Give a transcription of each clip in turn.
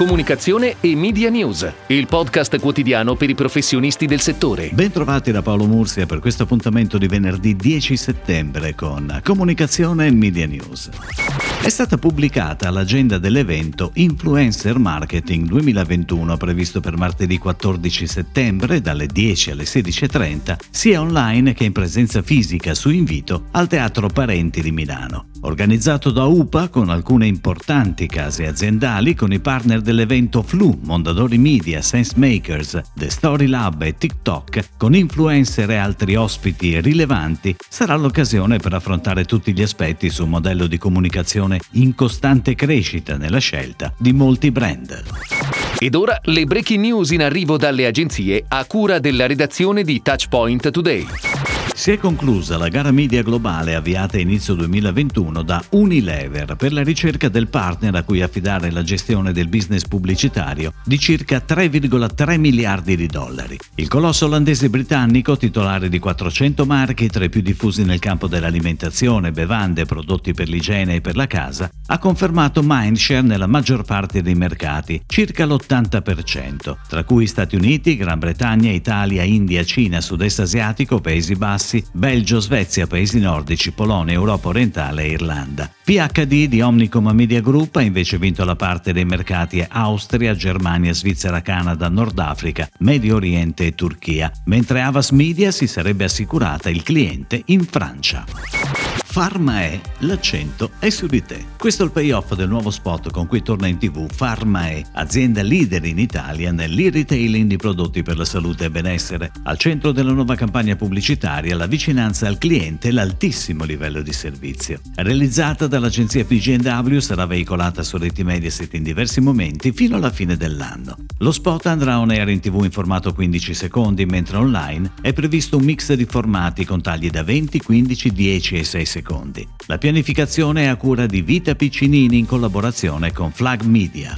Comunicazione e Media News, il podcast quotidiano per i professionisti del settore. Bentrovati da Paolo Mursia per questo appuntamento di venerdì 10 settembre con Comunicazione e Media News. È stata pubblicata l'agenda dell'evento Influencer Marketing 2021 previsto per martedì 14 settembre dalle 10 alle 16.30 sia online che in presenza fisica su invito al Teatro Parenti di Milano. Organizzato da UPA con alcune importanti case aziendali con i partner dell'evento Flu, Mondadori Media, Sense Makers, The Story Lab e TikTok, con influencer e altri ospiti rilevanti, sarà l'occasione per affrontare tutti gli aspetti su un modello di comunicazione in costante crescita nella scelta di molti brand. Ed ora le breaking news in arrivo dalle agenzie a cura della redazione di Touchpoint Today. Si è conclusa la gara media globale avviata a inizio 2021 da Unilever per la ricerca del partner a cui affidare la gestione del business pubblicitario di circa 3,3 miliardi di dollari. Il colosso olandese britannico, titolare di 400 marchi tra i più diffusi nel campo dell'alimentazione, bevande, prodotti per l'igiene e per la casa, ha confermato mindshare nella maggior parte dei mercati, circa l'80%, tra cui Stati Uniti, Gran Bretagna, Italia, India, Cina, Sud-Est asiatico, Paesi Bassi, Bassi, Belgio, Svezia, Paesi Nordici, Polonia, Europa orientale e Irlanda. PHD di Omnicom Media Group ha invece vinto la parte dei mercati Austria, Germania, Svizzera, Canada, Nord Africa, Medio Oriente e Turchia, mentre Avas Media si sarebbe assicurata il cliente in Francia. Pharma è, l'accento è su di te. Questo è il payoff del nuovo spot con cui torna in tv Pharma è, azienda leader in Italia nell'e-retailing di prodotti per la salute e benessere. Al centro della nuova campagna pubblicitaria la vicinanza al cliente e l'altissimo livello di servizio. Realizzata dall'agenzia PGW sarà veicolata su reti Mediaset in diversi momenti fino alla fine dell'anno. Lo spot andrà on air in tv in formato 15 secondi, mentre online è previsto un mix di formati con tagli da 20, 15, 10 e 6 secondi. La pianificazione è a cura di Vita Piccinini in collaborazione con Flag Media.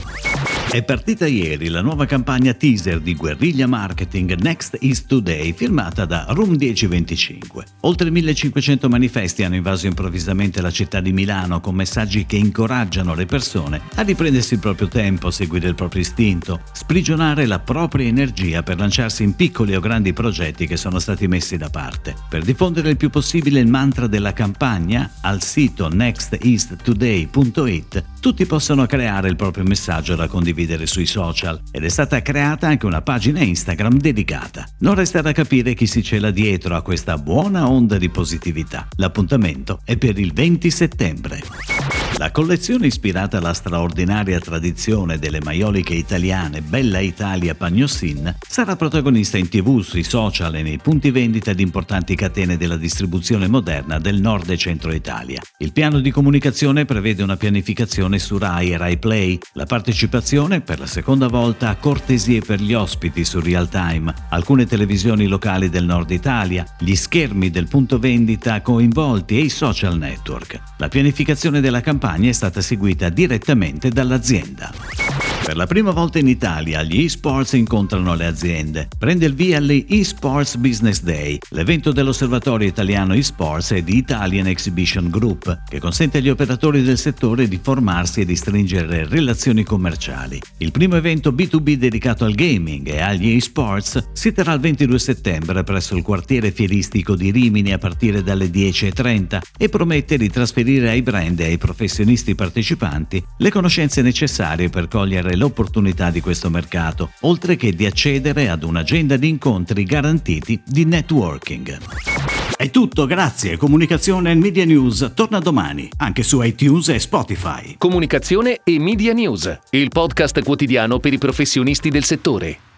È partita ieri la nuova campagna teaser di guerriglia marketing Next is Today firmata da Room 1025. Oltre 1500 manifesti hanno invaso improvvisamente la città di Milano con messaggi che incoraggiano le persone a riprendersi il proprio tempo, seguire il proprio istinto, sprigionare la propria energia per lanciarsi in piccoli o grandi progetti che sono stati messi da parte. Per diffondere il più possibile il mantra della campagna, al sito nexteasttoday.it tutti possono creare il proprio messaggio da condividere condividere sui social ed è stata creata anche una pagina Instagram dedicata. Non resta da capire chi si cela dietro a questa buona onda di positività. L'appuntamento è per il 20 settembre. La collezione ispirata alla straordinaria tradizione delle maioliche italiane Bella Italia Pagnossin sarà protagonista in tv, sui social e nei punti vendita di importanti catene della distribuzione moderna del nord e centro Italia. Il piano di comunicazione prevede una pianificazione su Rai e Rai Play, la partecipazione per la seconda volta a cortesie per gli ospiti su Real Time, alcune televisioni locali del nord Italia, gli schermi del punto vendita coinvolti e i social network. La pianificazione della campagna campagna è stata seguita direttamente dall'azienda. Per la prima volta in Italia gli esports incontrano le aziende. Prende il via l'eSports Business Day, l'evento dell'osservatorio italiano eSports e di Italian Exhibition Group, che consente agli operatori del settore di formarsi e di stringere relazioni commerciali. Il primo evento B2B dedicato al gaming e agli eSports si terrà il 22 settembre presso il quartiere fieristico di Rimini a partire dalle 10.30 e promette di trasferire ai brand e ai professionisti partecipanti le conoscenze necessarie per cogliere cogliere l'opportunità di questo mercato, oltre che di accedere ad un'agenda di incontri garantiti di networking. È tutto, grazie. Comunicazione e Media News torna domani, anche su iTunes e Spotify. Comunicazione e Media News, il podcast quotidiano per i professionisti del settore.